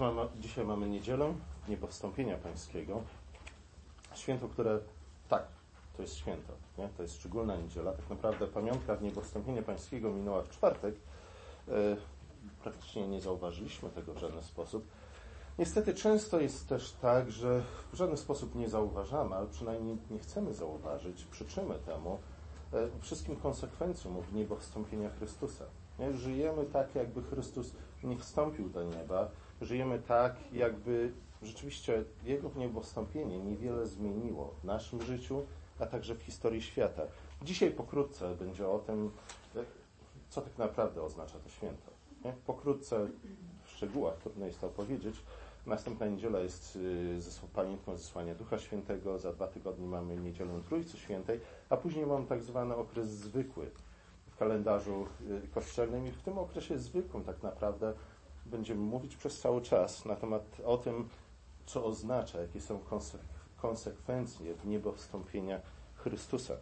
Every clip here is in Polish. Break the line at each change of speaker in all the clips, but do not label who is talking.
Mamy, dzisiaj mamy niedzielę niebowstąpienia pańskiego. Święto, które tak, to jest święto, nie? to jest szczególna niedziela. Tak naprawdę pamiątka niebowstąpienia pańskiego minęła w czwartek. E, praktycznie nie zauważyliśmy tego w żaden sposób. Niestety często jest też tak, że w żaden sposób nie zauważamy, ale przynajmniej nie chcemy zauważyć przyczyny temu, e, wszystkim konsekwencjom w niebowstąpienia Chrystusa. Nie? Żyjemy tak, jakby Chrystus nie wstąpił do nieba. Żyjemy tak, jakby rzeczywiście Jego niebowstąpienie niewiele zmieniło w naszym życiu, a także w historii świata. Dzisiaj pokrótce będzie o tym, co tak naprawdę oznacza to święto. Pokrótce, w szczegółach trudno jest to opowiedzieć. Następna niedziela jest y, pamiętną zesłania Ducha Świętego, za dwa tygodnie mamy niedzielę Trójcy Świętej, a później mamy tak zwany okres zwykły w kalendarzu y, kościelnym i w tym okresie zwykłym tak naprawdę będziemy mówić przez cały czas na temat o tym, co oznacza, jakie są konsekwencje w niebo wstąpienia Chrystusa.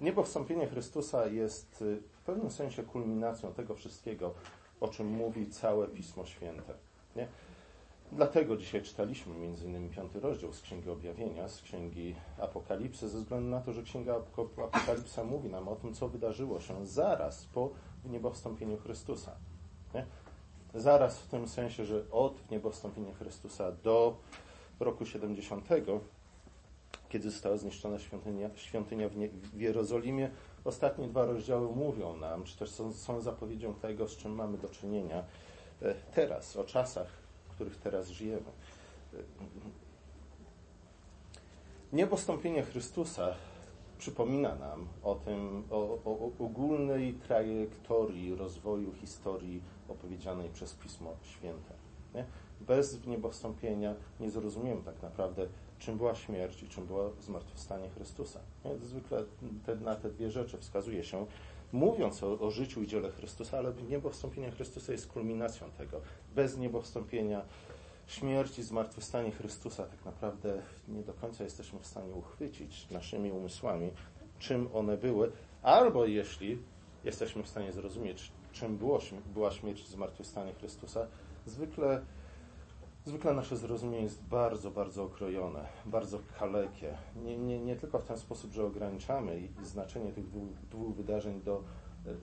Niebo wstąpienie Chrystusa jest y, w pewnym sensie kulminacją tego wszystkiego, o czym mówi całe Pismo Święte. Nie? Dlatego dzisiaj czytaliśmy m.in. piąty rozdział z Księgi Objawienia, z Księgi Apokalipsy, ze względu na to, że Księga Apokalipsa mówi nam o tym, co wydarzyło się zaraz po wniebowstąpieniu Chrystusa. Nie? Zaraz w tym sensie, że od wniebowstąpienia Chrystusa do roku 70 kiedy została zniszczona świątynia, świątynia w, nie, w Jerozolimie. Ostatnie dwa rozdziały mówią nam, czy też są, są zapowiedzią tego, z czym mamy do czynienia e, teraz, o czasach, których teraz żyjemy. E, niebostąpienie Chrystusa przypomina nam o tym, o, o, ogólnej trajektorii rozwoju historii opowiedzianej przez Pismo Święte. Nie? Bez niebostąpienia nie zrozumiemy tak naprawdę czym była śmierć i czym było zmartwychwstanie Chrystusa. Nie? Zwykle te, na te dwie rzeczy wskazuje się, mówiąc o, o życiu i dziele Chrystusa, ale niebo wstąpienia Chrystusa jest kulminacją tego. Bez niebo wstąpienia śmierci, zmartwychwstanie Chrystusa tak naprawdę nie do końca jesteśmy w stanie uchwycić naszymi umysłami, czym one były, albo jeśli jesteśmy w stanie zrozumieć, czym było, była śmierć i zmartwychwstanie Chrystusa, zwykle Zwykle nasze zrozumienie jest bardzo, bardzo okrojone, bardzo kalekie. Nie, nie, nie tylko w ten sposób, że ograniczamy znaczenie tych dwóch, dwóch wydarzeń do, e,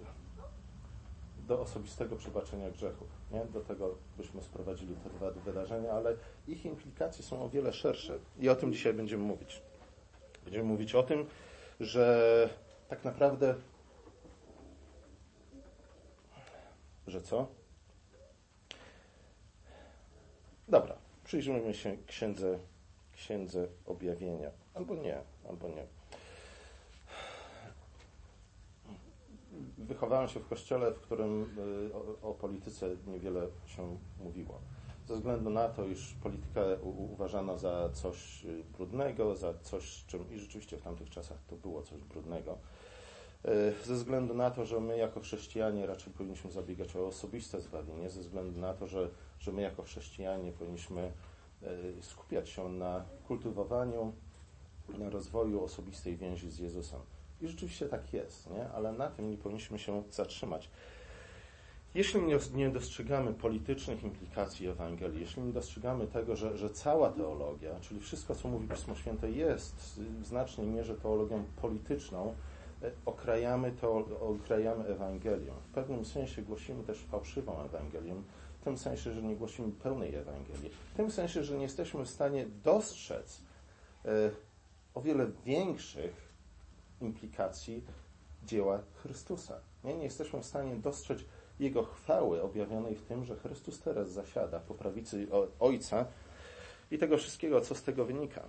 do osobistego przebaczenia grzechów. Nie? Do tego byśmy sprowadzili te dwa wydarzenia, ale ich implikacje są o wiele szersze i o tym dzisiaj będziemy mówić. Będziemy mówić o tym, że tak naprawdę, że co? Przyjrzyjmy się księdze, księdze objawienia. Albo nie, albo nie. Wychowałem się w kościele, w którym y, o, o polityce niewiele się mówiło. Ze względu na to, iż politykę uważano za coś y, brudnego, za coś, czym i rzeczywiście w tamtych czasach to było coś brudnego. Y, ze względu na to, że my jako chrześcijanie raczej powinniśmy zabiegać o osobiste zbawienie, ze względu na to, że że my jako chrześcijanie powinniśmy e, skupiać się na kultywowaniu, na rozwoju osobistej więzi z Jezusem. I rzeczywiście tak jest, nie? ale na tym nie powinniśmy się zatrzymać. Jeśli nie dostrzegamy politycznych implikacji Ewangelii, jeśli nie dostrzegamy tego, że, że cała teologia, czyli wszystko, co mówi Pismo Święte, jest w znacznej mierze teologią polityczną, okrajamy, to, okrajamy Ewangelię. W pewnym sensie głosimy też fałszywą Ewangelię, tym sensie, że nie głosimy pełnej Ewangelii, w tym sensie, że nie jesteśmy w stanie dostrzec e, o wiele większych implikacji dzieła Chrystusa. Nie, nie jesteśmy w stanie dostrzec Jego chwały objawionej w tym, że Chrystus teraz zasiada po prawicy Ojca i tego wszystkiego, co z tego wynika.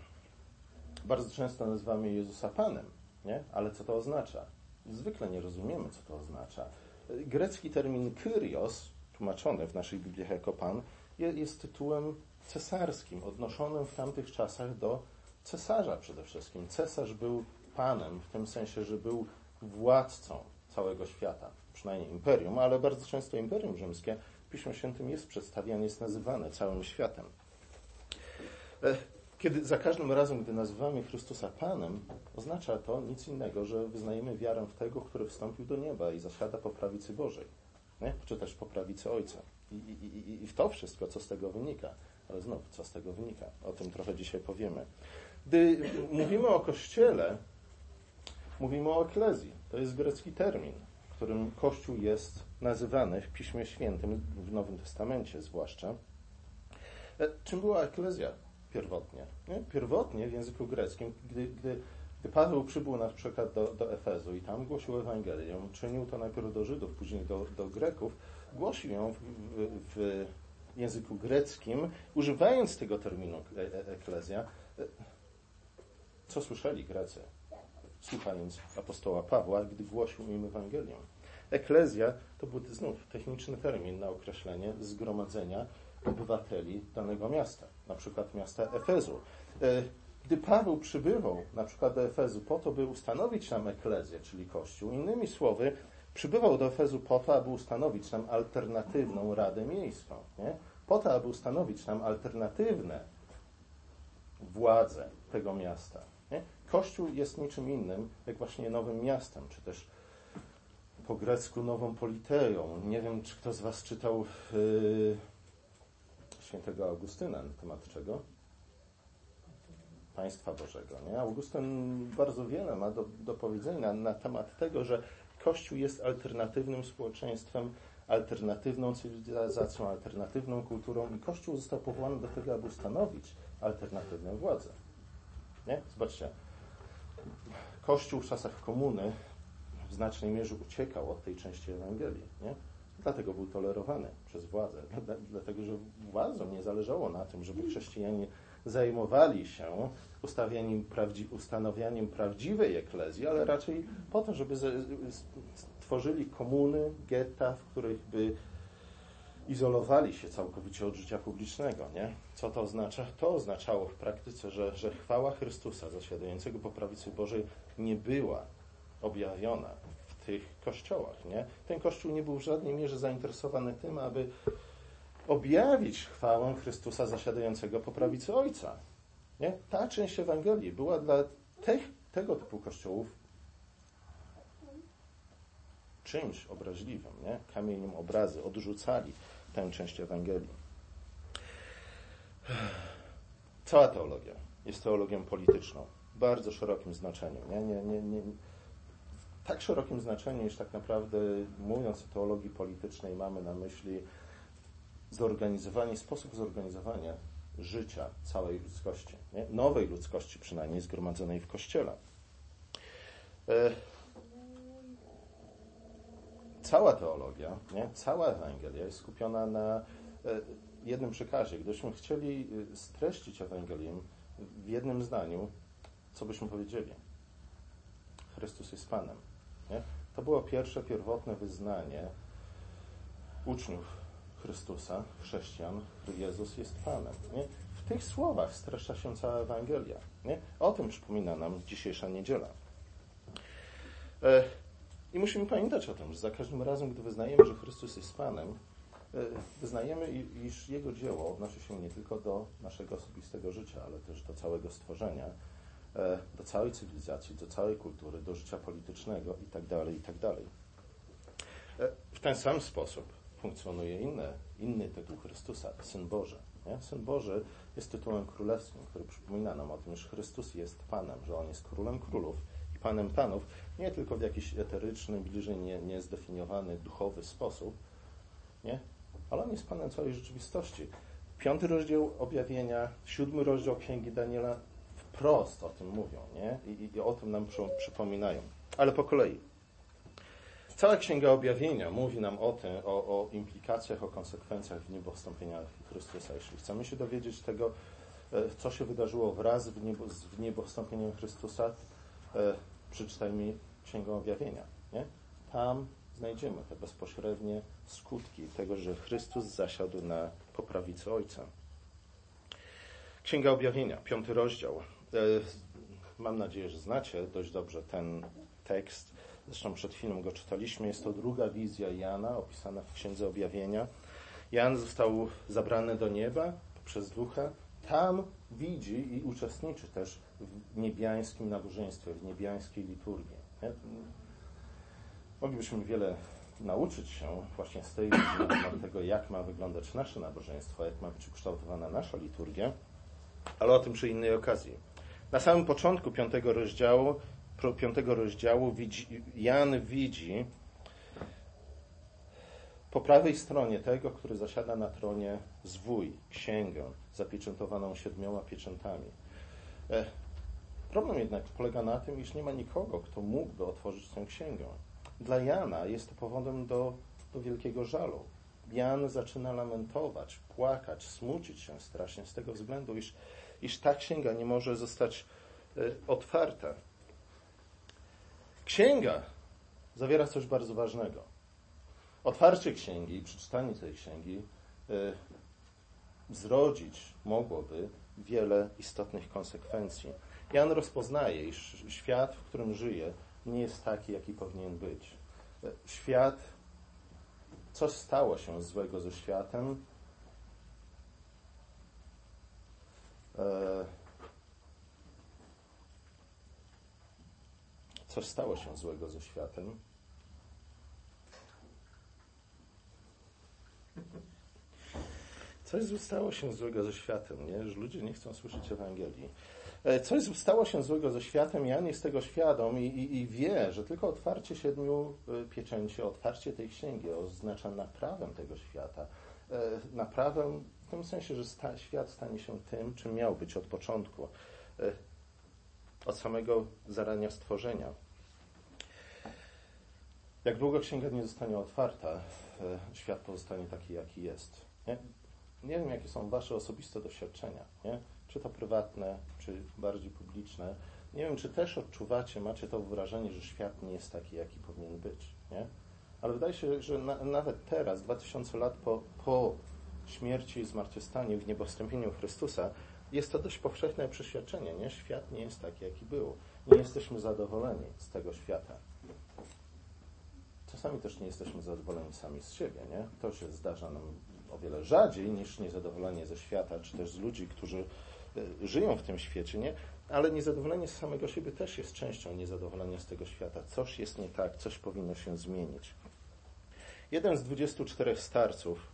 Bardzo często nazywamy Jezusa Panem, nie? ale co to oznacza? Zwykle nie rozumiemy, co to oznacza. Grecki termin kyrios tłumaczone w naszych Bibliach jako Pan, jest tytułem cesarskim, odnoszonym w tamtych czasach do cesarza przede wszystkim. Cesarz był panem, w tym sensie, że był władcą całego świata, przynajmniej imperium, ale bardzo często imperium rzymskie w Piśmie Świętym jest przedstawiane, jest nazywane całym światem. Kiedy za każdym razem, gdy nazywamy Chrystusa Panem, oznacza to nic innego, że wyznajemy wiarę w Tego, który wstąpił do nieba i zasiada po prawicy Bożej. nie? poczytać po prawicy Ojca. I, i, I w to wszystko, co z tego wynika. Ale znów, co z tego wynika? O tym trochę dzisiaj powiemy. Gdy mówimy o Kościele, mówimy o eklezji. To jest grecki termin, którym Kościół jest nazywany w Piśmie Świętym, w Nowym Testamencie zwłaszcza. E, czym była eklezja pierwotnie? Nie? Pierwotnie w języku greckim, gdy, gdy, gdy Paweł przybył na przykład do, do Efezu i tam głosił Ewangelię, czynił to najpierw do Żydów, później do, do Greków, głosił ją w, w, w języku greckim, używając tego terminu e, e, eklezja. Co słyszeli Grecy, słuchając apostoła Pawła, gdy głosił im Ewangelię? Eklezja to był znów techniczny termin na określenie zgromadzenia obywateli danego miasta, na przykład miasta Efezu. E, gdy Paweł przybywał na przykład do Efezu po to, by ustanowić tam eklezję, czyli Kościół, innymi słowy, przybywał do Efezu po to, aby ustanowić tam alternatywną Radę Miejską, nie? po to, aby ustanowić tam alternatywne władze tego miasta. Nie? Kościół jest niczym innym, jak właśnie nowym miastem, czy też po grecku nową politeją. Nie wiem, czy kto z Was czytał yy, świętego Augustyna na temat czego? Państwa Bożego. Nie? Augustyn bardzo wiele ma do, do powiedzenia na temat tego, że Kościół jest alternatywnym społeczeństwem, alternatywną cywilizacją, alternatywną kulturą i Kościół został powołany do tego, aby ustanowić alternatywną władzę. Nie? Zobaczcie, Kościół w czasach komuny w znacznej mierze uciekał od tej części Ewangelii. Nie? Dlatego był tolerowany przez władzę. Dlatego, że władzom nie zależało na tym, żeby chrześcijanie zajmowali się prawdzi ustanowianiem prawdziwej eklezji, ale raczej po to, żeby stworzyli komuny, getta, w których by izolowali się całkowicie od życia publicznego. Nie? Co to oznacza? To oznaczało w praktyce, że, że chwała Chrystusa zasiadającego po prawicy Bożej nie była objawiona tych kościołach. Nie? Ten kościół nie był w żadnej mierze zainteresowany tym, aby objawić chwałę Chrystusa zasiadającego po prawicy Ojca. Nie? Ta część Ewangelii była dla tych, tego typu kościołów czymś obraźliwym, nie? kamieniem obrazy, odrzucali tę część Ewangelii. Cała teologia jest teologią polityczną, w bardzo szerokim znaczeniu. Nie? Nie, nie, nie, tak szerokim znaczeniu, iż tak naprawdę mówiąc o teologii politycznej mamy na myśli zorganizowanie, sposób zorganizowania życia całej ludzkości, nie? nowej ludzkości przynajmniej zgromadzonej w Kościele. E, cała teologia, nie? cała Ewangelia jest skupiona na e, jednym przekazie. Gdybyśmy chcieli e, streścić Ewangelię w jednym zdaniu, co byśmy powiedzieli? Chrystus jest Panem. Nie? To było pierwsze, pierwotne wyznanie uczniów Chrystusa, chrześcijan, że Jezus jest Panem. Nie? W tych słowach streszcza się cała Ewangelia. Nie? O tym przypomina nam dzisiejsza niedziela. E, I musimy pamiętać o tym, że za każdym razem, gdy wyznajemy, że Chrystus jest Panem, e, wyznajemy, iż Jego dzieło odnosi się nie tylko do naszego osobistego życia, ale też do całego stworzenia, do całej cywilizacji, do całej kultury, do życia politycznego itd. Tak itd. Tak w ten sam sposób funkcjonuje inne, inny tytuł Chrystusa, Syn Boży. Nie? Syn Boży jest tytułem królewskim, który przypomina nam o tym, że Chrystus jest Panem, że On jest królem królów i Panem Panów, nie tylko w jakiś eteryczny, bliżej nie, niezdefiniowany, duchowy sposób, nie? ale On jest Panem całej rzeczywistości. Piąty rozdział objawienia, siódmy rozdział Księgi Daniela wprost o tym mówią nie? I, i o tym nam przypominają. Ale po kolei. Cała Księga Objawienia mówi nam o tym, o, o implikacjach, o konsekwencjach w niebo wstąpienia Chrystusa. Jeśli chcemy się dowiedzieć tego, e, co się wydarzyło wraz w niebo, w niebo wstąpieniem Chrystusa, e, przeczytajmy Księgę Objawienia. Nie? Tam znajdziemy te bezpośrednie skutki tego, że Chrystus zasiadł na poprawicy Ojca. Księga Objawienia, piąty rozdział. E, mam nadzieję, że znacie dość dobrze ten tekst. Zresztą przed chwilą go czytaliśmy. Jest to druga wizja Jana, opisana w Księdze Objawienia. Jan został zabrany do nieba przez ducha. Tam widzi i uczestniczy też w niebiańskim nabożeństwie, w niebiańskiej liturgii. Moglibyśmy wiele nauczyć się właśnie z tej na temat tego, jak ma wyglądać nasze nabożeństwo, jak ma być ukształtowana nasza liturgia, ale o tym przy innej okazji. Na samym początku piątego rozdziału, piątego rozdziału widzi, Jan widzi po prawej stronie tego, który zasiada na tronie zwój, księgę zapieczętowaną siedmioma pieczętami. E, problem jednak polega na tym, iż nie ma nikogo, kto mógłby otworzyć tę księgę. Dla Jana jest to powodem do, do wielkiego żalu. Jan zaczyna lamentować, płakać, smucić się strasznie z tego względu, iż, iż ta księga nie może zostać y, otwarta. Księga zawiera coś bardzo ważnego. Otwarcie księgi i przeczytanie tej księgi y, zrodzić mogłoby wiele istotnych konsekwencji. Jan rozpoznaje, iż świat, w którym żyje, nie jest taki, jaki powinien być. Świat, coś stało się złego ze światem. Coś stało się złego ze światem. Coś stało się złego ze światem, nie? że ludzie nie chcą słyszeć Ewangelii. E, coś stało się złego ze światem, Jan jest tego świadom i, i, i wie, że tylko otwarcie siedmiu e, pieczęci, otwarcie tej księgi oznacza naprawę tego świata. E, naprawę w tym sensie, że sta, świat stanie się tym, czym miał być od początku, od samego zarania stworzenia. Jak długo księga nie zostanie otwarta, świat pozostanie taki, jaki jest. Nie? nie wiem, jakie są Wasze osobiste doświadczenia. Nie? czy to prywatne, czy bardziej publiczne. Nie wiem, czy też odczuwacie, macie to wrażenie, że świat nie jest taki, jaki powinien być. Nie? Ale wydaje się, że na, nawet teraz, 2000 lat po, po śmierci i zmartwychwstaniu i niebostąpieniu Chrystusa, jest to dość powszechne przeświadczenie. Nie? Świat nie jest taki, jaki był. Nie jesteśmy zadowoleni z tego świata. Czasami też nie jesteśmy zadowoleni sami z siebie. Nie? To się zdarza nam o wiele rzadziej niż niezadowolenie ze świata, czy też z ludzi, którzy E, żyją w tym świecie, nie? Ale niezadowolenie z samego siebie też jest częścią niezadowolenia z tego świata. Coś jest nie tak, coś powinno się zmienić. Jeden z 24 starców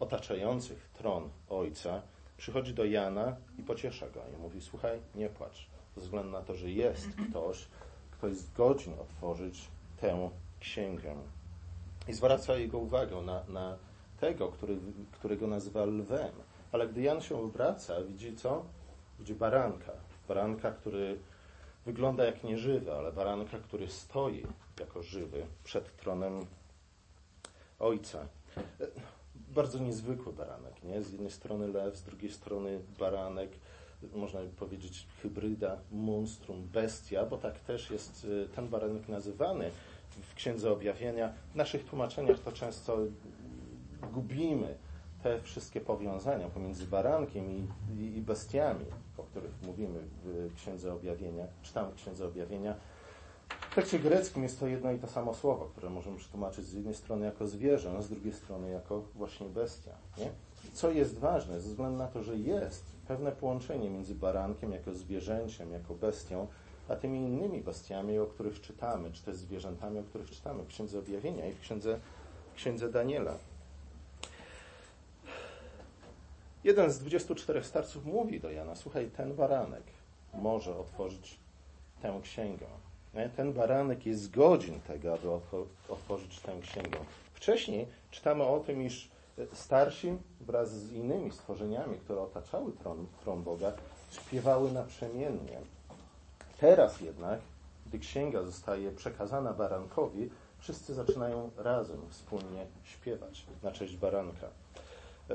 otaczających tron ojca przychodzi do Jana i pociesza go. I mówi: Słuchaj, nie płacz, ze względu na to, że jest ktoś, kto jest godzin otworzyć tę księgę. I zwraca jego uwagę na, na tego, który, którego nazywa lwem ale gdy Jan się obraca, widzi co? Widzi baranka. Baranka, który wygląda jak nieżywy, ale baranka, który stoi jako żywy przed tronem Ojca. Bardzo niezwykły baranek, nie? Z jednej strony lew, z drugiej strony baranek, można powiedzieć hybryda, monstrum, bestia, bo tak też jest y, ten baranek nazywany w Księdze Objawienia. W naszych tłumaczeniach to często gubimy te wszystkie powiązania pomiędzy barankiem i, i, bestiami, o których mówimy w Księdze Objawienia, czytamy w Księdze Objawienia, w tekście greckim jest to jedno i to samo słowo, które możemy przetłumaczyć z jednej strony jako zwierzę, z drugiej strony jako właśnie bestia. Nie? Co jest ważne, ze względu na to, że jest pewne połączenie między barankiem jako zwierzęciem, jako bestią, a tymi innymi bestiami, o których czytamy, czy też zwierzętami, o których czytamy w Księdze Objawienia i w Księdze, w księdze Daniela. Jeden z 24 starców mówi do Jana, słuchaj, ten baranek może otworzyć tę księgę. Ten baranek jest godzin tego, aby otworzyć tę księgę. Wcześniej czytamy o tym, iż starsi wraz z innymi stworzeniami, które otaczały tron, tron Boga, śpiewały naprzemiennie. Teraz jednak, gdy księga zostaje przekazana barankowi, wszyscy zaczynają razem wspólnie śpiewać na cześć baranka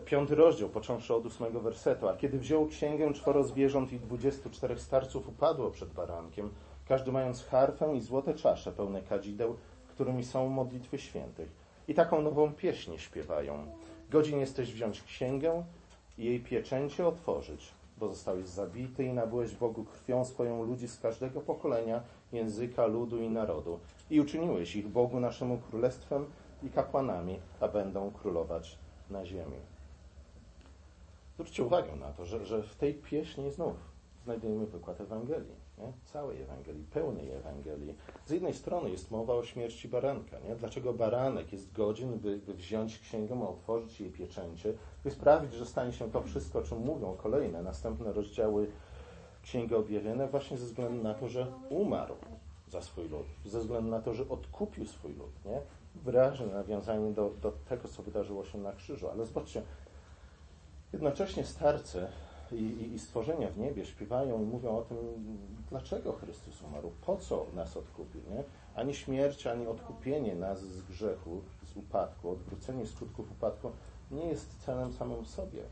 piąty rozdział, począwszy od ósmego wersetu. A kiedy wziął księgę, czworo zwierząt i dwudziestu czterech starców upadło przed barankiem, każdy mając harfę i złote czasze pełne kadzideł, którymi są modlitwy świętych. I taką nową pieśń śpiewają. Godzin jesteś wziąć księgę i jej pieczęcie otworzyć, bo zostałeś zabity i nabyłeś Bogu krwią swoją ludzi z każdego pokolenia, języka, ludu i narodu. I uczyniłeś ich Bogu naszemu królestwem i kapłanami, a będą królować na ziemi. Zwróćcie uwagę na to, że, że w tej pieśni znów znajdujemy wykład Ewangelii. Nie? Całej Ewangelii, pełnej Ewangelii. Z jednej strony jest mowa o śmierci baranka. Nie? Dlaczego baranek jest godzien, by, by wziąć księgę, otworzyć jej pieczęcie, by sprawić, że stanie się to wszystko, o czym mówią kolejne, następne rozdziały Księgi Objawione, właśnie ze względu na to, że umarł za swój lud, ze względu na to, że odkupił swój lud. Nie? Wyraźne nawiązanie do, do tego, co wydarzyło się na krzyżu. Ale zobaczcie, jednocześnie starcy i, i, stworzenia w niebie śpiewają i mówią o tym, dlaczego Chrystus umarł, po co nas odkupił. Nie? Ani śmierć, ani odkupienie nas z grzechu, z upadku, odwrócenie skutków upadku nie jest celem samym w sobie.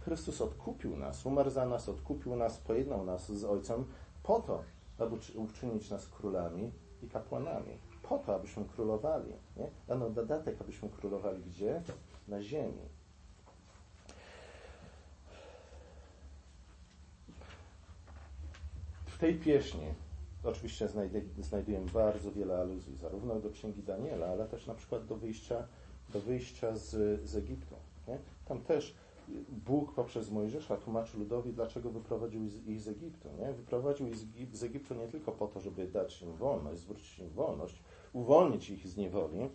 Chrystus odkupił nas, umarł za nas, odkupił nas, pojednał nas z Ojcem po to, aby uczynić nas królami i kapłanami. Po to, abyśmy królowali. Nie? Dano dodatek, abyśmy królowali gdzie? Na ziemi. W tej pieśni oczywiście znajdujemy bardzo wiele aluzji, zarówno do Księgi Daniela, ale też na przykład do wyjścia, do wyjścia z, z Egiptu. Nie? Tam też Bóg poprzez Mojżesza tłumaczy ludowi, dlaczego wyprowadził ich z Egiptu. Nie? Wyprowadził ich z Egiptu nie tylko po to, żeby dać im wolność, zwrócić im wolność, uwolnić ich z niewoli,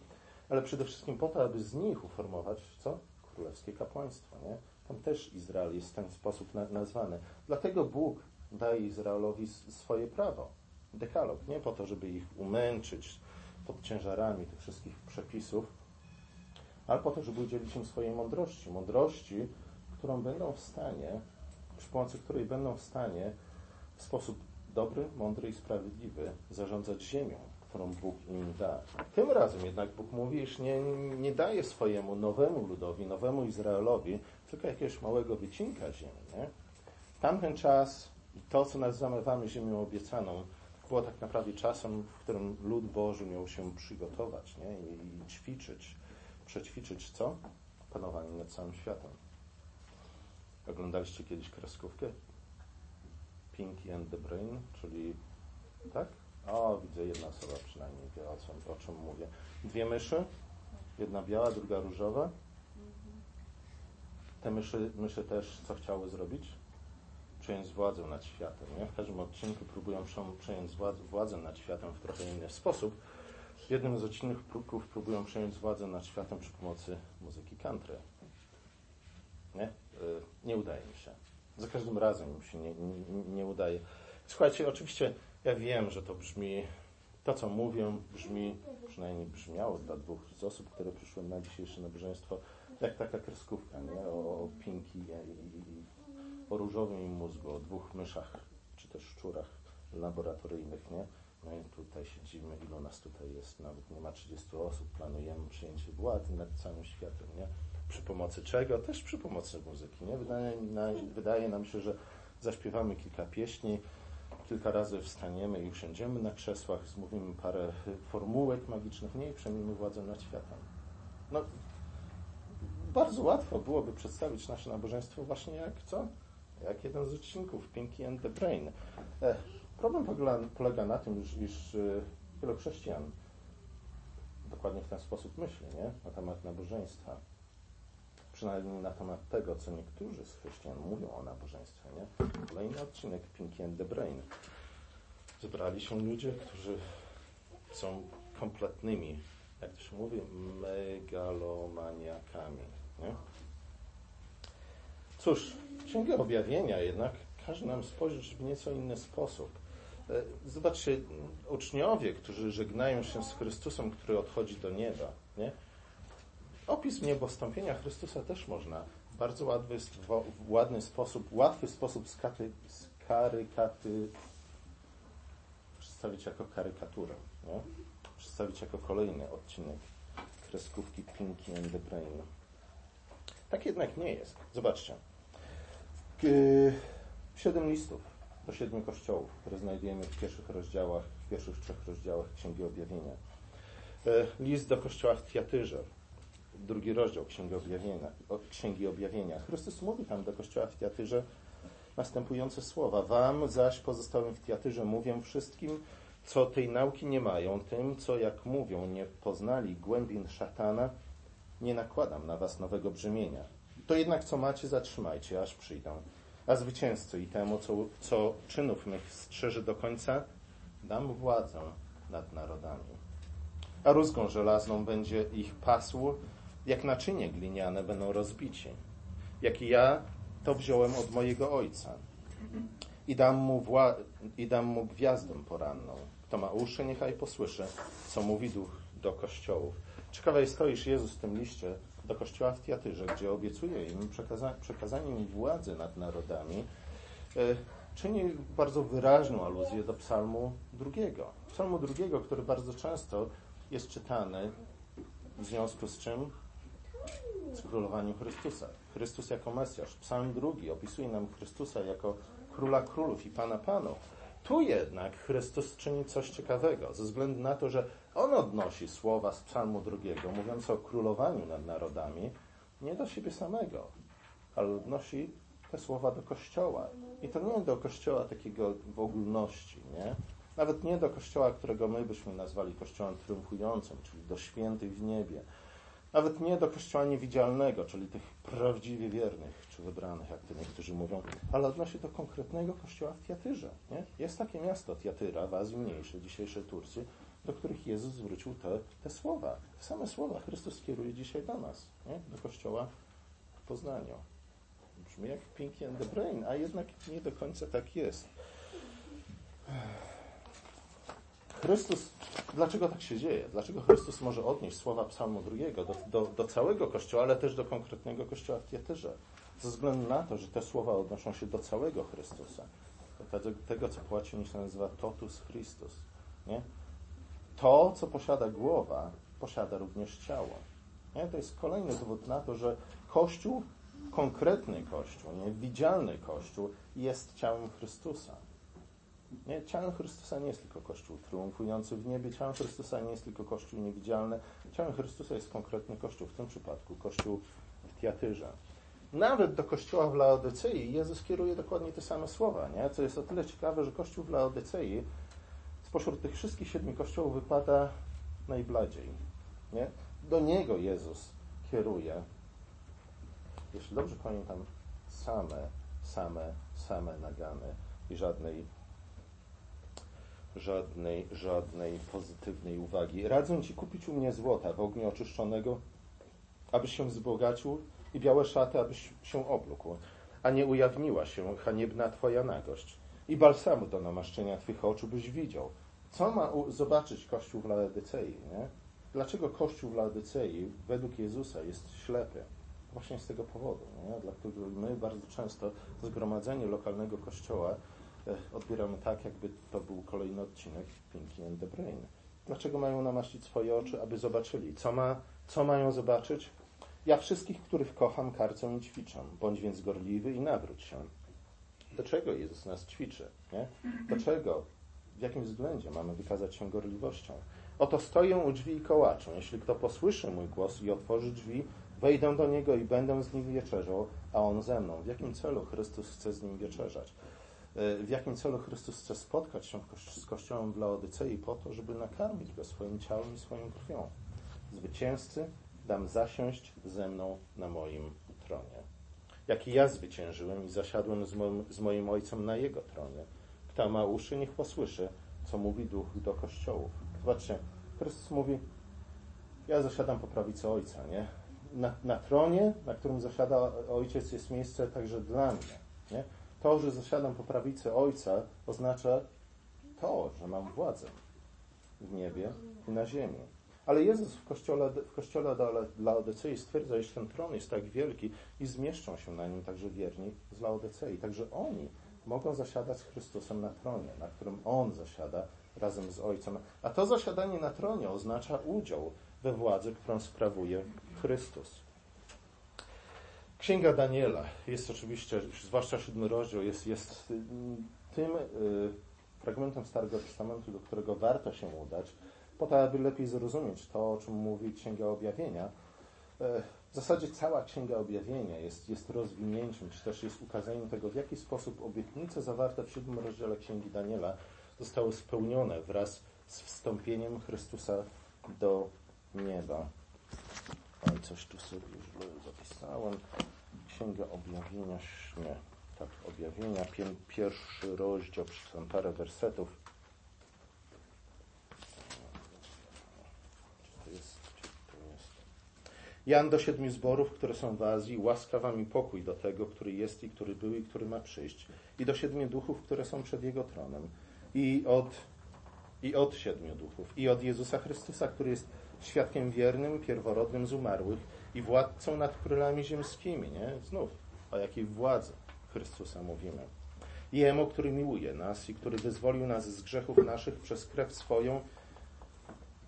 ale przede wszystkim po to, aby z nich uformować co? Królewskie kapłaństwo. Nie? Tam też Izrael jest w ten sposób nazwany. Dlatego Bóg daje Izraelowi swoje prawo, dekalog, nie po to, żeby ich umęczyć pod ciężarami tych wszystkich przepisów, ale po to, żeby udzielić im swojej mądrości. Mądrości, którą będą w stanie, przy pomocy której będą w stanie w sposób dobry, mądry i sprawiedliwy zarządzać ziemią, którą Bóg im da. Tym razem jednak Bóg mówi, iż nie, nie daje swojemu nowemu ludowi, nowemu Izraelowi tylko jakiegoś małego wycinka ziemi. Nie? Tamten czas to, co nazywamy ziemią obiecaną, było tak naprawdę czasem, w którym lud Boży miał się przygotować nie? I, i ćwiczyć, przećwiczyć co? Panowanie nad całym światem. Oglądaliście kiedyś kreskówkę? Pinky and the Brain, czyli tak? O, widzę, jedna osoba przynajmniej wie o, co, o czym mówię. Dwie myszy, jedna biała, druga różowa. Te myszy, myszy też co chciały zrobić? Przejąć władzę nad światem. Nie? W każdym odcinku próbują przejąć władzę nad światem w trochę inny sposób. W jednym z odcinków próbują przejąć władzę nad światem przy pomocy muzyki country. Nie? Y, nie udaje mi się. Za każdym razem mi się nie, nie, nie udaje. Słuchajcie, oczywiście ja wiem, że to brzmi, to co mówię, brzmi, przynajmniej brzmiało dla dwóch z osób, które przyszły na dzisiejsze nabożeństwo, jak taka kreskówka, nie? O, o Pinki i, i o różowym mózgu, o dwóch myszach, czy też szczurach laboratoryjnych, nie? No i tutaj siedzimy, ilu nas tutaj jest, nawet nie ma 30 osób, planujemy przyjęcie władzy nad całym światem, nie? Przy pomocy czego? Też przy pomocy muzyki, nie? Wydaje, wydaje nam się, że zaśpiewamy kilka pieśni, kilka razy wstaniemy i usiądziemy na krzesłach, zmówimy parę formułek magicznych, nie i przejmiemy władzę nad światem. No, bardzo łatwo byłoby przedstawić nasze nabożeństwo właśnie jak co? Jak jeden z odcinków Pinky and the Brain. E, problem polega na tym, iż, iż e, wielu chrześcijan dokładnie w ten sposób myśli nie? na temat nabożeństwa. Przynajmniej na temat tego, co niektórzy z chrześcijan mówią o nabożeństwie. Nie? Kolejny odcinek Pinky and the Brain. Zebrali się ludzie, którzy są kompletnymi, jak to się mówi, megalomaniakami. Nie? Cóż, Księgę Objawienia jednak każe nam spojrzeć w nieco inny sposób. E, zobaczcie, uczniowie, którzy żegnają się z Chrystusem, który odchodzi do nieba. Nie? Opis niebostąpienia Chrystusa też można w bardzo łatwy, w ładny sposób, łatwy sposób skaty, skarykaty, przedstawić jako karykaturę. Nie? Przedstawić jako kolejny odcinek kreskówki Pinky and the Brain. Tak jednak nie jest. Zobaczcie. Siedem listów do siedmiu kościołów, które znajdujemy w pierwszych rozdziałach, w pierwszych trzech rozdziałach Księgi Objawienia. E, list do kościoła w Tiatyrze, drugi rozdział Księgi Objawienia, Księgi Objawienia. Chrystus mówi tam do kościoła w Tiatyrze następujące słowa. Wam zaś pozostałym w Tiatyrze mówię wszystkim, co tej nauki nie mają, tym, co jak mówią, nie poznali głębin szatana, nie nakładam na was nowego brzemienia. To jednak, co macie, zatrzymajcie, aż przyjdę. A zwycięzcy i temu, co, co czynów mych strzeży do końca, dam władzę nad narodami. A rózgą żelazną będzie ich pasł, jak naczynie gliniane będą rozbici. Jak i ja to wziąłem od mojego ojca. I dam mu, wła- i dam mu gwiazdę poranną. Kto ma uszy, niechaj posłyszy, co mówi duch do kościołów. Ciekawe jest to, iż Jezus w tym liście do kościoła w Tiatyrze, gdzie obiecuje im przekaza- przekazanie im władzy nad narodami, e, czyni bardzo wyraźną aluzję do psalmu drugiego. Psalmu drugiego, który bardzo często jest czytany w związku z czym? Z królowaniem Chrystusa. Chrystus jako Mesjasz. Psalm drugi opisuje nam Chrystusa jako króla królów i pana panów. Tu jednak Chrystus czyni coś ciekawego, ze względu na to, że on odnosi słowa z Psalmu drugiego, mówiące o królowaniu nad narodami, nie do siebie samego, ale odnosi te słowa do Kościoła. I to nie do Kościoła takiego w ogólności, nie? Nawet nie do Kościoła, którego my byśmy nazwali Kościołem triumfującym, czyli do świętych w niebie. Nawet nie do Kościoła niewidzialnego, czyli tych prawdziwie wiernych czy wybranych, jak to niektórzy mówią, ale odnosi do konkretnego Kościoła w Tiatyrze. Nie? Jest takie miasto Tiatyra w Azji Mniejszej, dzisiejszej Turcji, do których Jezus zwrócił te, te słowa. Same słowa Chrystus kieruje dzisiaj do nas, nie? do Kościoła w Poznaniu. Brzmi jak Pinky and the Brain, a jednak nie do końca tak jest. Chrystus, dlaczego tak się dzieje? Dlaczego Chrystus może odnieść słowa Psalmu drugiego do, do, do całego Kościoła, ale też do konkretnego Kościoła w Tiatyrze? Ze względu na to, że te słowa odnoszą się do całego Chrystusa. Do tego, tego co po łacinie się nazywa totus Christus. Nie? To, co posiada głowa, posiada również ciało. Nie? To jest kolejny dowód na to, że Kościół, konkretny Kościół, nie? widzialny Kościół jest ciałem Chrystusa. Nie? Ciałem Chrystusa nie jest tylko Kościół triumfujący w niebie, ciałem Chrystusa nie jest tylko Kościół niewidzialny, ciałem Chrystusa jest konkretny Kościół, w tym przypadku Kościół w Tiatyrze. Nawet do Kościoła w Laodycei Jezus kieruje dokładnie te same słowa, nie? co jest o tyle ciekawe, że Kościół w Laodycei spośród tych wszystkich siedmiu kościołów wypada najbladziej. Nie? Do niego Jezus kieruje, jeśli dobrze pamiętam, same, same, same nagany i żadnej żadnej, żadnej pozytywnej uwagi. Radzę Ci kupić u mnie złota w ogniu oczyszczonego, abyś się wzbogacił i białe szaty, abyś się oblókł, a nie ujawniła się haniebna Twoja nagość. I balsamu do namaszczenia Twych oczu byś widział. Co ma zobaczyć Kościół w Laodycei, nie? Dlaczego Kościół w Laodycei według Jezusa jest ślepy? Właśnie z tego powodu, nie? Dlatego my bardzo często zgromadzenie lokalnego kościoła odbieramy tak, jakby to był kolejny odcinek Pinky and the Brain. Dlaczego mają namaścić swoje oczy, aby zobaczyli? Co, ma, co mają zobaczyć? Ja wszystkich, których kocham, karcę i ćwiczę. Bądź więc gorliwy i nawróć się. Do czego Jezus nas ćwiczy? Nie? Do czego? W jakim względzie mamy wykazać się gorliwością? Oto stoję u drzwi i kołaczę. Jeśli kto posłyszy mój głos i otworzy drzwi, wejdę do niego i będę z nim wieczerzał, a on ze mną. W jakim celu Chrystus chce z nim wieczerzać? W jakim celu Chrystus chce spotkać się z Kościołem w Laodycei po to, żeby nakarmić go swoim ciałem i swoją krwią? Zwycięzcy dam zasiąść ze mną na moim tronie. Jak i ja zwyciężyłem i zasiadłem z moim, z moim Ojcem na Jego tronie. Kto ma uszy, niech posłyszy, co mówi Duch do Kościołów. Zobaczcie, Chrystus mówi, ja zasiadam po prawicy Ojca, nie? Na, na tronie, na którym zasiada Ojciec, jest miejsce także dla mnie, nie? To, że zasiadam po prawicy Ojca, oznacza to, że mam władzę w niebie i na ziemi. Ale Jezus w kościole, w kościole Laodycei stwierdza, iż ten tron jest tak wielki i zmieszczą się na nim także wierni z Laodycei. Także oni mogą zasiadać z Chrystusem na tronie, na którym On zasiada razem z Ojcem. A to zasiadanie na tronie oznacza udział we władzy, którą sprawuje Chrystus. Księga Daniela jest oczywiście, zwłaszcza siódmy rozdział, jest, jest tym y, fragmentem Starego Testamentu, do którego warto się udać, po to, aby lepiej zrozumieć to, o czym mówi Księga Objawienia. E, W zasadzie cała Księga Objawienia jest, jest rozwinięciem, czy też jest ukazaniem tego, w jaki sposób obietnice zawarte w siódmym rozdziale Księgi Daniela zostały spełnione wraz z wstąpieniem Chrystusa do nieba. Oj, coś tu sobie źle zapisałem. Księga Objawienia, nie, tak, objawienia, pierwszy rozdział, przeczytam parę wersetów. Jan do siedmiu zborów, które są w Azji, łaska wam i pokój do tego, który jest i który był i który ma przyjść. I do siedmiu duchów, które są przed Jego tronem. I od, i od siedmiu duchów. I od Jezusa Chrystusa, który jest świadkiem wiernym, pierworodnym z umarłych i władcą nad królami ziemskimi. Nie? Znów, o jakiej władzy Chrystusa mówimy. Jemu, który miłuje nas i który wyzwolił nas z grzechów naszych przez krew swoją.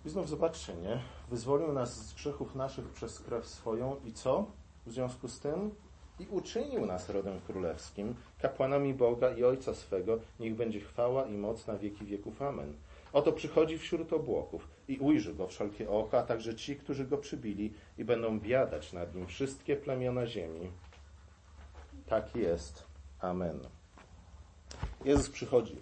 I znów zobaczcie, nie? Wyzwolił nas z grzechów naszych przez krew swoją i co? W związku z tym i uczynił nas rodem królewskim, kapłanami Boga i Ojca swego, niech będzie chwała i moc na wieki wieków. Amen. Oto przychodzi wśród obłoków i ujrzy go wszelkie oka, a także ci, którzy go przybili i będą biadać nad nim wszystkie plemiona ziemi. Tak jest. Amen. Jezus przychodzi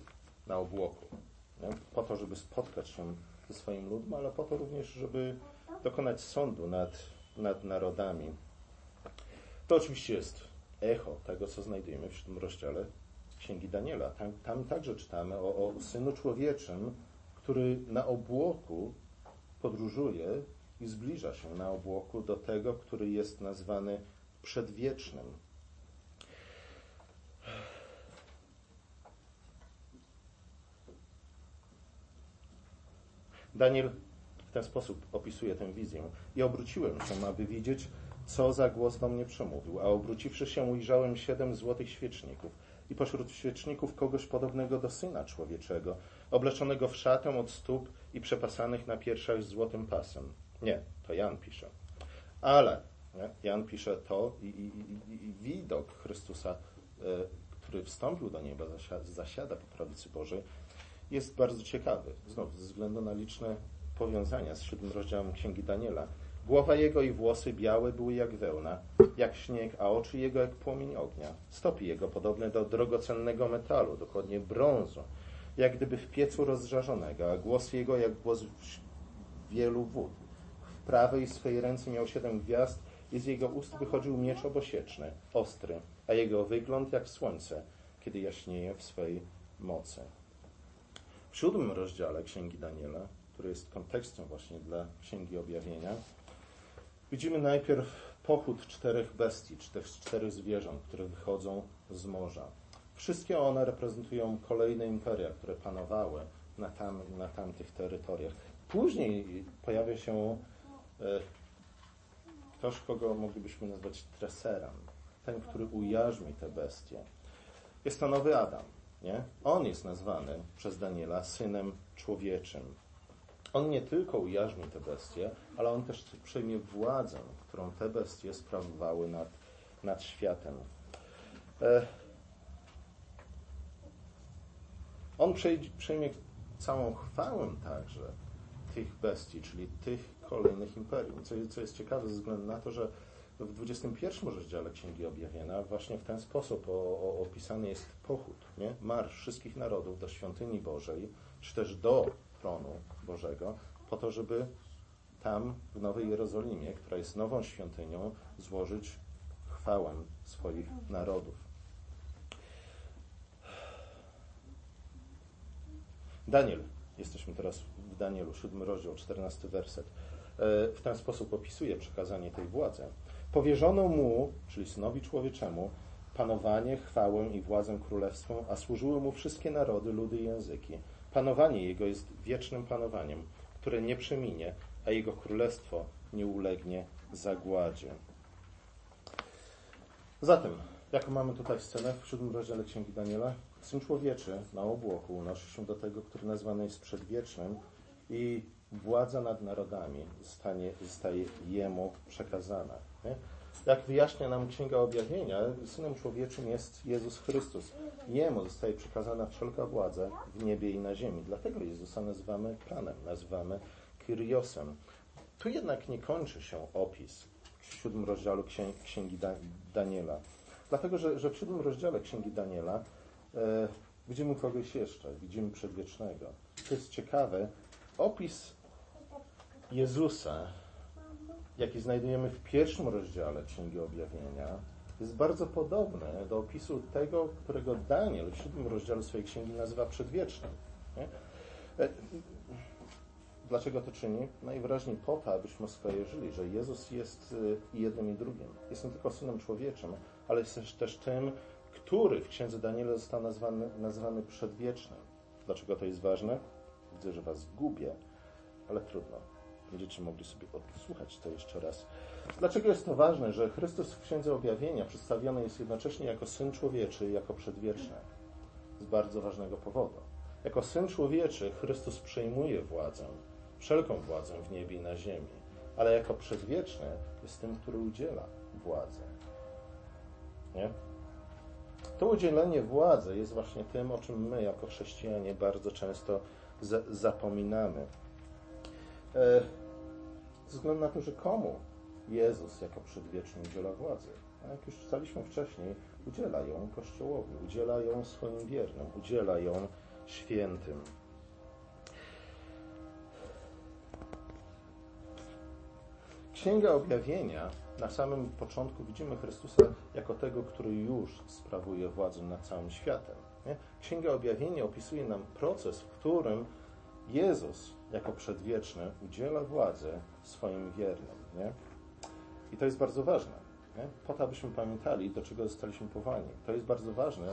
na obłoku nie? po to, żeby spotkać się ze swoim ludem, ale po to również, żeby dokonać sądu nad, nad narodami. To oczywiście jest echo tego, co znajdujemy w tym rozdziale Księgi Daniela. Tam, tam także czytamy o, o Synu Człowieczym, który na obłoku podróżuje i zbliża się na obłoku do tego, który jest nazwany przedwiecznym. Daniel w ten sposób opisuje tę wizję. I obróciłem się, aby widzieć, co za głos do mnie przemówił. A obróciwszy się, ujrzałem siedem złotych świeczników. I pośród świeczników kogoś podobnego do syna człowieczego, obleczonego w szatę od stóp i przepasanych na piersiach złotym pasem. Nie, to Jan pisze. Ale nie, Jan pisze to i, i, i, i widok Chrystusa, e, który wstąpił do nieba, zasiada, zasiada po prawicy Bożej, jest bardzo ciekawy. Znów ze względu na liczne powiązania z siódmym rozdziałem Księgi Daniela. Głowa jego i włosy białe były jak wełna, jak śnieg, a oczy jego jak płomień ognia. Stopy jego podobne do drogocennego metalu, dokładnie brązu, jak gdyby w piecu rozżarzonego, a głos jego jak głos wielu wód. W prawej swej ręce miał siedem gwiazd i z jego ust wychodził miecz obosieczny, ostry, a jego wygląd jak słońce, kiedy jaśnieje w swej mocy. W siódmym rozdziale Księgi Daniela, który jest kontekstem właśnie dla Księgi Objawienia, widzimy najpierw pochód czterech bestii, czterech zwierząt, które wychodzą z morza. Wszystkie one reprezentują kolejne imperia, które panowały na, tam, na tamtych terytoriach. Później pojawia się e, ktoś, kogo moglibyśmy nazwać treserem, ten, który ujarzmi te bestie. Jest to nowy Adam. Nie? On jest nazwany przez Daniela synem człowieczym. On nie tylko ujarzmi te bestie, ale on też przejmie władzę, którą te bestie sprawowały nad, nad światem. E, on przejmie całą chwałę także tych bestii, czyli tych kolejnych imperium. Co, co jest ciekawe ze względu na to, że w 21 rozdziale Księgi Objawienia właśnie w ten sposób o, o, opisany jest pochód, nie? marsz wszystkich narodów do świątyni Bożej, czy też do tronu Bożego, po to, żeby tam w Nowej Jerozolimie, która jest nową świątynią, złożyć chwałę swoich narodów. Daniel, jesteśmy teraz w Danielu, 7 rozdział, 14 werset. E, w ten sposób opisuje przekazanie tej władzy. Powierzono mu, czyli synowi człowieczemu, panowanie, chwałę i władzę królewską, a służyły mu wszystkie narody, ludy i języki. Panowanie jego jest wiecznym panowaniem, które nie przeminie, a jego królestwo nie ulegnie zagładzie. Zatem, jaką mamy tutaj scenę w siódmym rozdziale Księgi Daniela? Syn człowieczy na obłoku unosi się do tego, który nazwany jest przedwiecznym i władza nad narodami zostanie, zostaje jemu przekazana. Nie? Jak wyjaśnia nam Księga Objawienia, Synem Człowieczym jest Jezus Chrystus. Jemu zostaje przekazana wszelka władza w niebie i na ziemi. Dlatego Jezusa nazywamy Panem, nazywamy Kyriosem. Tu jednak nie kończy się opis w siódmym rozdziale Księgi Daniela. Dlatego, że, że w siódmym rozdziale Księgi Daniela widzimy kogoś jeszcze, widzimy przedwiecznego. To jest ciekawe. Opis Jezusa, jaki znajdujemy w pierwszym rozdziale Księgi Objawienia, jest bardzo podobne do opisu tego, którego Daniel w siódmym rozdziale swojej księgi nazywa przedwiecznym. E, dlaczego to czyni? Najwyraźniej po to, abyśmy skojarzyli, że Jezus jest i jednym i drugim. Jest nie tylko Synem Człowieczym, ale jest też tym, który w księdze Daniela został nazwany, nazwany przedwiecznym. Dlaczego to jest ważne? Widzę, że Was gubię, ale trudno. Będziecie mogli sobie odsłuchać to jeszcze raz. Dlaczego jest to ważne, że Chrystus w Księdze Objawienia przedstawiony jest jednocześnie jako Syn Człowieczy i jako przedwieczny? Z bardzo ważnego powodu. Jako Syn Człowieczy Chrystus przejmuje władzę, wszelką władzę w niebie i na ziemi, ale jako przedwieczny jest tym, który udziela władzy. Nie? To udzielenie władzy jest właśnie tym, o czym my jako chrześcijanie bardzo często zapominamy. E, ze względu na to, że komu Jezus jako przedwieczny udziela władzy? A jak już czytaliśmy wcześniej, udziela ją Kościołowi, udziela ją swoim wiernym, udziela ją świętym. Księga Objawienia na samym początku widzimy Chrystusa jako tego, który już sprawuje władzę nad całym światem. Nie? Księga Objawienia opisuje nam proces, w którym Jezus jako przedwieczny udziela władzy swoim wiernym. Nie? I to jest bardzo ważne. Nie? Po to, abyśmy pamiętali, do czego zostaliśmy powołani. To jest bardzo ważne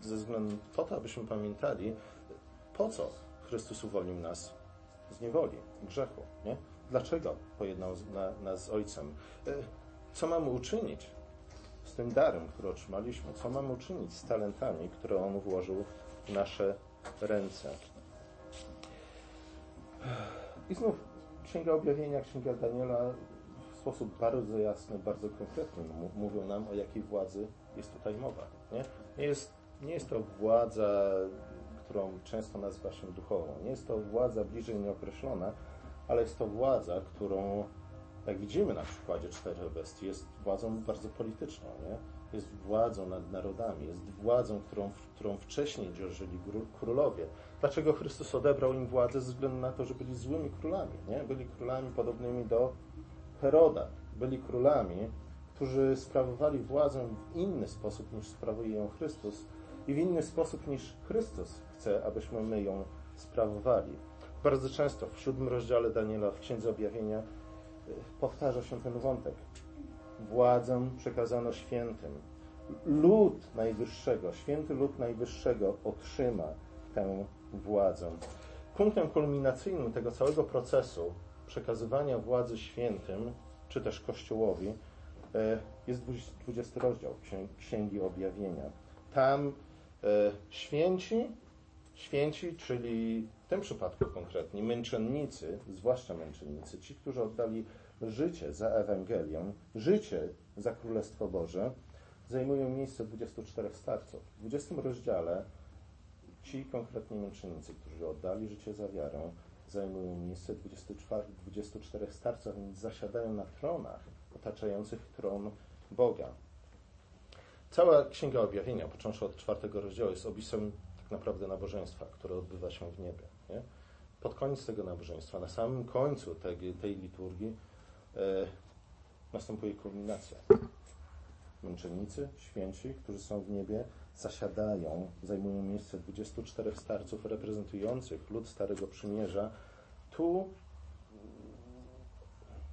ze względu po to, abyśmy pamiętali, po co Chrystus uwolnił nas z niewoli, grzechu. Nie? Dlaczego pojednał nas z Ojcem? E, co mamy uczynić z tym darem, który otrzymaliśmy? Co mamy uczynić z talentami, które On włożył w nasze ręce? I znów Księga Objawienia, Księga Daniela w sposób bardzo jasny, bardzo konkretny mówią nam, o jakiej władzy jest tutaj mowa. Nie, nie, jest, nie jest to władza, którą często nazywa się duchową. Nie jest to władza bliżej nieokreślona, ale jest to władza, którą, jak widzimy na przykładzie czterech bestii, jest władzą bardzo polityczną. Nie? Jest władzą nad narodami, jest władzą, którą, którą wcześniej dzierżyli królowie. Dlaczego Chrystus odebrał im władzę? Ze względu na to, że byli złymi królami. Nie? Byli królami podobnymi do Heroda. Byli królami, którzy sprawowali władzę w inny sposób niż sprawuje ją Chrystus i w inny sposób niż Chrystus chce, abyśmy my ją sprawowali. Bardzo często w siódmym rozdziale Daniela w Księdze Objawienia y, powtarza się ten wątek. Władzę przekazano świętym. Lud Najwyższego, święty lud Najwyższego otrzyma tę władzę. Punktem kulminacyjnym tego całego procesu przekazywania władzy świętym, czy też Kościołowi, y, jest 20 rozdział Księgi Objawienia. Tam y, święci, święci, czyli w tym przypadku konkretnie męczennicy, zwłaszcza męczennicy, ci, którzy oddali życie za Ewangelię, życie za Królestwo Boże, zajmują miejsce 24 starców. W 20 rozdziale ci konkretni męczennicy, którzy oddali życie za wiarę, zajmują miejsce 24, 24 starców, więc zasiadają na tronach otaczających tron Boga. Cała Księga Objawienia, począwszy od czwartego rozdziału, jest opisem tak naprawdę nabożeństwa, które odbywa się w niebie. Nie? Pod koniec tego nabożeństwa, na samym końcu tej, tej liturgii e, następuje kulminacja. Męczennicy, święci, którzy są w niebie, zasiadają, zajmują miejsce 24 starców reprezentujących lud Starego Przymierza. Tu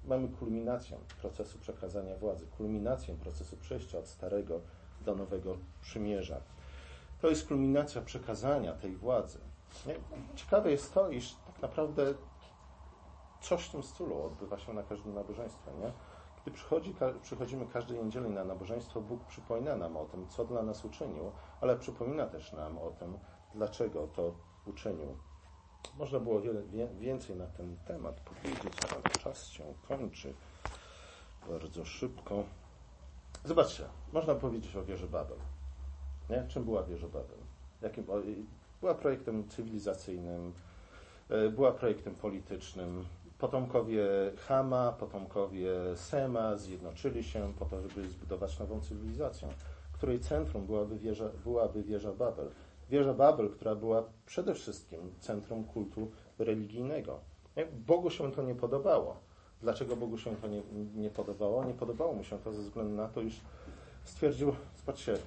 mamy kulminację procesu przekazania władzy, kulminację procesu przejścia od Starego do Nowego Przymierza. To jest kulminacja przekazania tej władzy. Ciekawe jest to, iż tak naprawdę coś w tym stylu odbywa się na każdym nabożeństwie. Nie? Gdy przychodzi, przychodzimy każdej niedzieli na nabożeństwo, Bóg przypomina nam o tym, co dla nas uczynił, ale przypomina też nam o tym, dlaczego to uczynił. Można było wiele więcej na ten temat powiedzieć, ale czas się kończy bardzo szybko. Zobaczcie, można powiedzieć o wieży Babel. Nie? Czym była wieża Babel? Jakim, była projektem cywilizacyjnym, e, była projektem politycznym. Potomkowie Hama, potomkowie Sema zjednoczyli się po to, żeby zbudować nową cywilizację, której centrum byłaby wieża, byłaby wieża Babel. Wieża Babel, która była przede wszystkim centrum kultu religijnego. Bogu się to nie podobało. Dlaczego Bogu się to nie, nie podobało? Nie podobało mu się to ze względu na to, iż stwierdził, zobaczcie,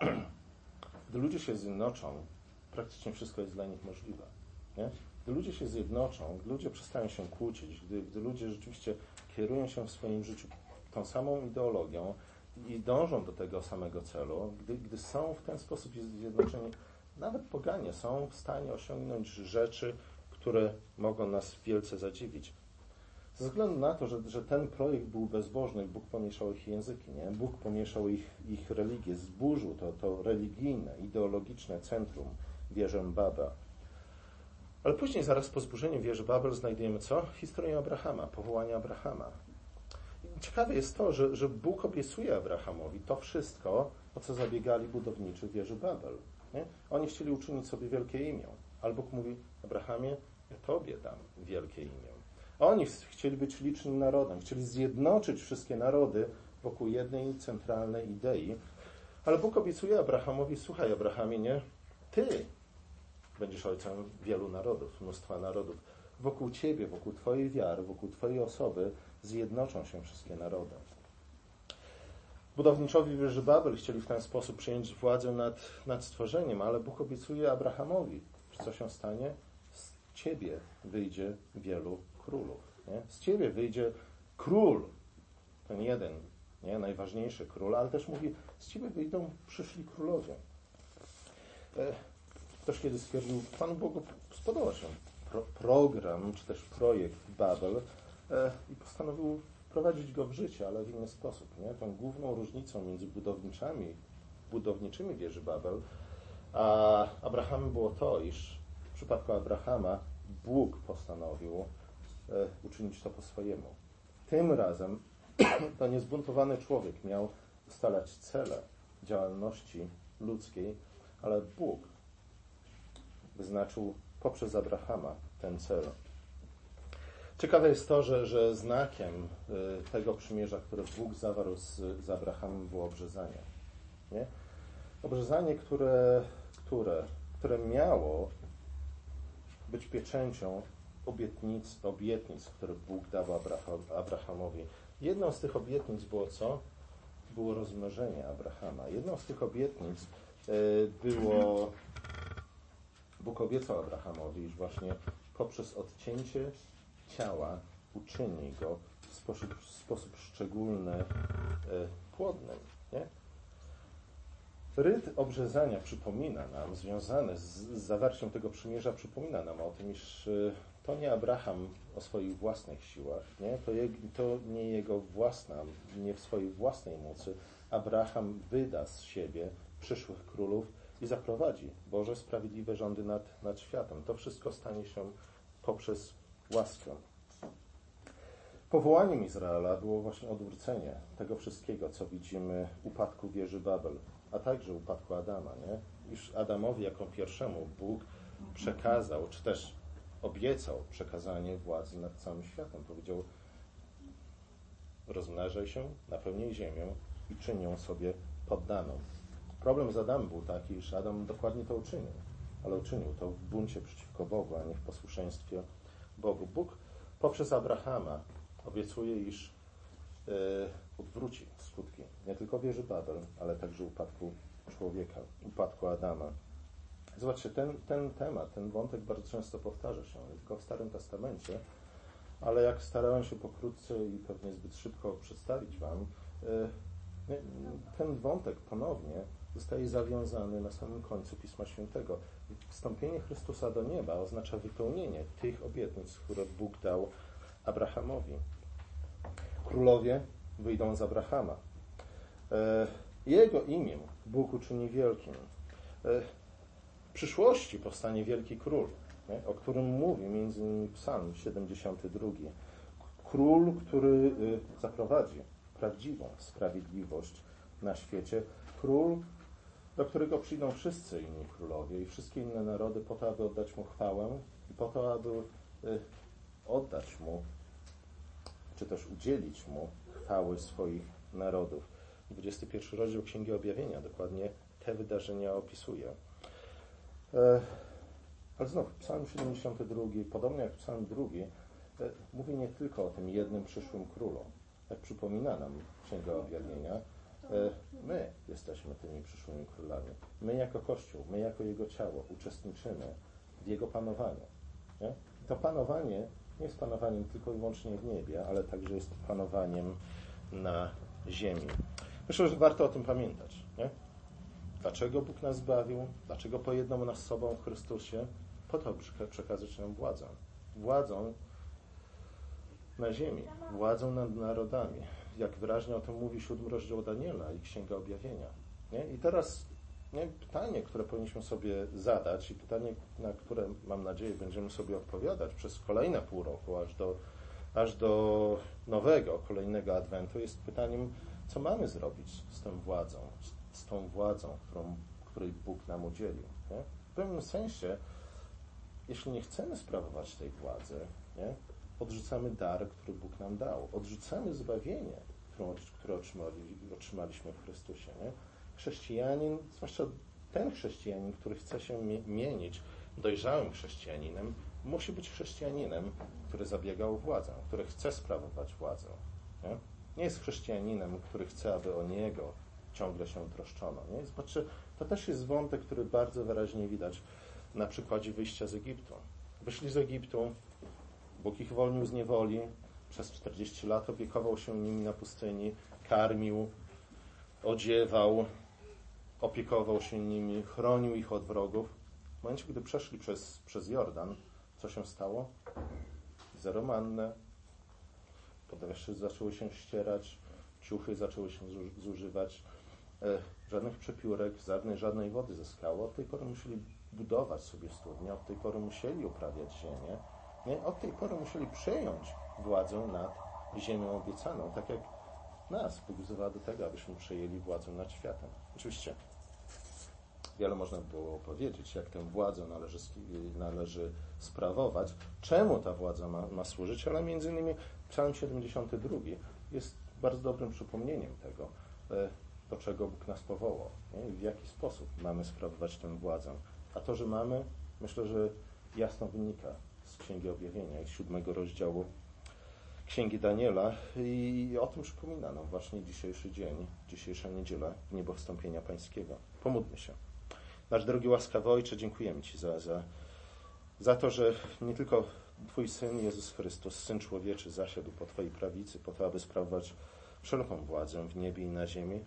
gdy ludzie się zjednoczą, praktycznie wszystko jest dla nich możliwe. Nie? Gdy ludzie się zjednoczą, gdy ludzie przestają się kłócić, gdy, gdy ludzie rzeczywiście kierują się w swoim życiu tą samą ideologią i dążą do tego samego celu, gdy, gdy są w ten sposób zjednoczeni, nawet poganie są w stanie osiągnąć rzeczy, które mogą nas wielce zadziwić. Ze względu na to, że, że ten projekt był bezbożny, Bóg pomieszał ich języki, nie? Bóg pomieszał ich, ich religię, zburzył to, to religijne, ideologiczne centrum, wieżę Babel. Ale później, zaraz po zburzeniu wieży Babel, znajdujemy co? Historię Abrahama, powołanie Abrahama. Ciekawe jest to, że, że Bóg obiecuje Abrahamowi to wszystko, o co zabiegali budowniczy wieży Babel. Nie? Oni chcieli uczynić sobie wielkie imię. Ale Bóg mówi, Abrahamie, ja Tobie dam wielkie imię. Oni chcieli być licznym narodem, chcieli zjednoczyć wszystkie narody wokół jednej centralnej idei. Ale Bóg obiecuje Abrahamowi, słuchaj Abrahamie, nie? Ty będziesz ojcem wielu narodów, mnóstwa narodów. Wokół Ciebie, wokół Twojej wiary, wokół Twojej osoby zjednoczą się wszystkie narody. Budowniczowi wieży Babel chcieli w ten sposób przyjąć władzę nad, nad stworzeniem, ale Bóg obiecuje Abrahamowi, że co się stanie? Z Ciebie wyjdzie wielu królów. Nie? Z Ciebie wyjdzie król, ten jeden, nie? najważniejszy król, ale też mówi, z Ciebie wyjdą przyszli królowie. Ktoś kiedyś stwierdził, Panu Bogu spodobał się pro, program, czy też projekt Babel e, i postanowił wprowadzić go w życie, ale w inny sposób. Nie? Tą główną różnicą między budowniczami, budowniczymi wieży Babel a Abrahamem było to, iż w przypadku Abrahama Bóg postanowił e, uczynić to po swojemu. Tym razem to niezbuntowany człowiek miał ustalać cele działalności ludzkiej, ale Bóg wyznaczył poprzez Abrahama ten cel. Ciekawe jest to, że, że znakiem y, tego przymierza, które Bóg zawarł z, z Abrahamem, było obrzezanie. Nie? Obrzezanie, które, które, które miało być pieczęcią obietnic, obietnic, które Bóg Abraham, Abrahamowi. Jedną z tych obietnic było co? Było rozmnożenie Abrahama. Jedną z tych obietnic y, było Bóg obiecał Abrahamowi, iż właśnie poprzez odcięcie ciała uczyni go w sposób, w sposób szczególny e, płodnym. Nie? Ryt obrzezania przypomina nam, związany z, z zawarciem tego przymierza, przypomina nam o tym, iż e, to nie Abraham o swoich własnych siłach, nie? To, je, to nie jego własna, nie w swojej własnej mocy. Abraham wyda z siebie przyszłych królów i zaprowadzi Boże sprawiedliwe rządy nad, nad światem. To wszystko stanie się poprzez łaskę. Powołaniem Izraela było właśnie odwrócenie tego wszystkiego, co widzimy upadku wieży Babel, a także upadku Adama, nie? Iż Adamowi jako pierwszemu Bóg przekazał, czy też obiecał przekazanie władzy nad całym światem. Powiedział, rozmnażaj się, napełnij ziemię i czyń ją sobie poddaną. Problem z Adamem był taki, iż Adam dokładnie to uczynił, ale uczynił to w buncie przeciwko Bogu, a nie w posłuszeństwie Bogu. Bóg poprzez Abrahama obiecuje, iż yy, odwróci skutki nie tylko wieży Babel, ale także upadku człowieka, upadku Adama. Zobaczcie, ten, ten temat, ten wątek bardzo często powtarza się, nie tylko w Starym Testamencie, ale jak starałem się pokrótce i pewnie zbyt szybko przedstawić Wam, yy, ten wątek ponownie zostaje zawiązany na samym końcu Pisma Świętego. Wstąpienie Chrystusa do nieba oznacza wypełnienie tych obietnic, które Bóg dał Abrahamowi. Królowie wyjdą z Abrahama. E, jego imię Bóg uczyni wielkim. E, w przyszłości powstanie wielki król, o którym mówi między innymi Psalm 72. Król, który y, zaprowadzi prawdziwą sprawiedliwość na świecie. Król, do którego przyjdą wszyscy inni królowie i wszystkie inne narody po to, aby oddać mu chwałę i po to, aby y, oddać mu, czy też udzielić mu chwały swoich narodów. 21 rozdział Księgi Objawienia dokładnie te wydarzenia opisuje. E, ale znów, Psalm 72, podobnie jak Psalm 2, e, mówi nie tylko o tym jednym przyszłym królu. Jak przypomina nam Księga Objawienia, my jesteśmy tymi przyszłymi królami. My jako Kościół, my jako Jego ciało uczestniczymy w Jego panowaniu. Nie? To panowanie nie jest panowaniem tylko i wyłącznie w niebie, ale także jest panowaniem na ziemi. Myślę, że warto o tym pamiętać. Nie? Dlaczego Bóg nas zbawił? Dlaczego pojednał nas z sobą w Chrystusie? Po to, by przekazać nam władzę. Władzą na ziemi, władzą nad narodami. Jak wyraźnie o tym mówi siódmy rozdział Daniela i Księga Objawienia. Nie? I teraz nie, pytanie, które powinniśmy sobie zadać i pytanie, na które mam nadzieję będziemy sobie odpowiadać przez kolejne pół roku, aż do, aż do nowego, kolejnego adwentu, jest pytaniem, co mamy zrobić z tą władzą, z, tą władzą, którą, której Bóg nam udzielił. Nie? W pewnym sensie, jeśli nie chcemy sprawować tej władzy, nie? Odrzucamy dar, który Bóg nam dał. Odrzucamy zbawienie, które otrzymali, otrzymaliśmy w Chrystusie. Nie? Chrześcijanin, zwłaszcza ten chrześcijanin, który chce się mienić dojrzałym chrześcijaninem, musi być chrześcijaninem, który zabiega o władzę, który chce sprawować władzę. Nie, nie jest chrześcijaninem, który chce, aby o niego ciągle się troszczono. Nie? Zobaczcie, to też jest wątek, który bardzo wyraźnie widać na przykładzie wyjścia z Egiptu. Wyszli z Egiptu, Bóg ich wolnił z niewoli, przez 40 lat opiekował się nimi na pustyni, karmił, odziewał, opiekował się nimi, chronił ich od wrogów. W momencie, gdy przeszli przez, przez Jordan, co się stało? Zero manne, podeszwy zaczęły się ścierać, ciuchy zaczęły się zużywać, e, żadnych przepiórek, żadnej, żadnej wody ze skały. Od tej pory musieli budować sobie studnie, od tej pory musieli uprawiać ziemię, Od tej pory musieli przejąć władzę nad ziemią obiecaną, tak jak nas Bóg wzywa do tego, abyśmy przejęli władzę nad światem. Oczywiście wiele można było powiedzieć, jak tę władzę należy, należy sprawować, czemu ta władza ma, ma służyć, ale między innymi Psalm 72 jest bardzo dobrym przypomnieniem tego, e, do czego Bóg nas powołał nie? w jaki sposób mamy sprawować tę władzę. A to, że mamy, myślę, że jasno wynika z Księgi Objawienia i siódmego rozdziału Księgi Daniela i o tym przypomina nam właśnie dzisiejszy dzień, dzisiejsza niedziela, niebo wstąpienia pańskiego. Pomódlmy się. Nasz drogi łaskawy Ojcze, dziękujemy Ci za, za, za to, że nie tylko Twój Syn Jezus Chrystus, Syn Człowieczy, zasiadł po Twojej prawicy, po to, aby sprawować wszelką władzę w niebie i na ziemi,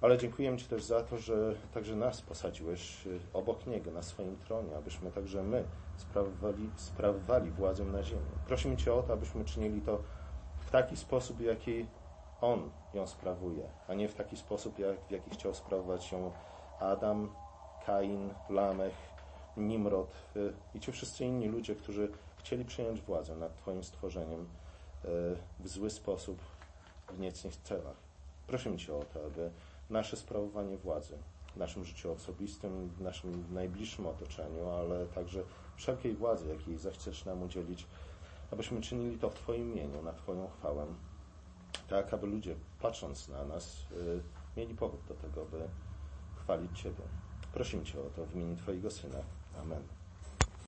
ale dziękujemy Ci też za to, że także nas posadziłeś y, obok Niego, na swoim tronie, abyśmy także my sprawowali, sprawowali władzę na ziemi. Prosimy Cię o to, abyśmy czynili to w taki sposób, jaki On ją sprawuje, a nie w taki sposób, jak, w jaki chciał sprawować ją Adam, Kain, Lamech, Nimrod y, i ci wszyscy inni ludzie, którzy chcieli przejąć władzę nad Twoim stworzeniem y, w zły sposób, w niecnych celach. Prosimy Cię o to, aby nasze sprawowanie władzy w naszym życiu osobistym, w naszym najbliższym otoczeniu, ale także wszelkiej władzy, jakiej zechcesz nam udzielić, abyśmy czynili to w Twoim imieniu, na Twoją chwałę, tak aby ludzie, patrząc na nas, y, mieli powód do tego, by chwalić Ciebie. Prosimy Cię o to w imieniu Twojego Syna. Amen.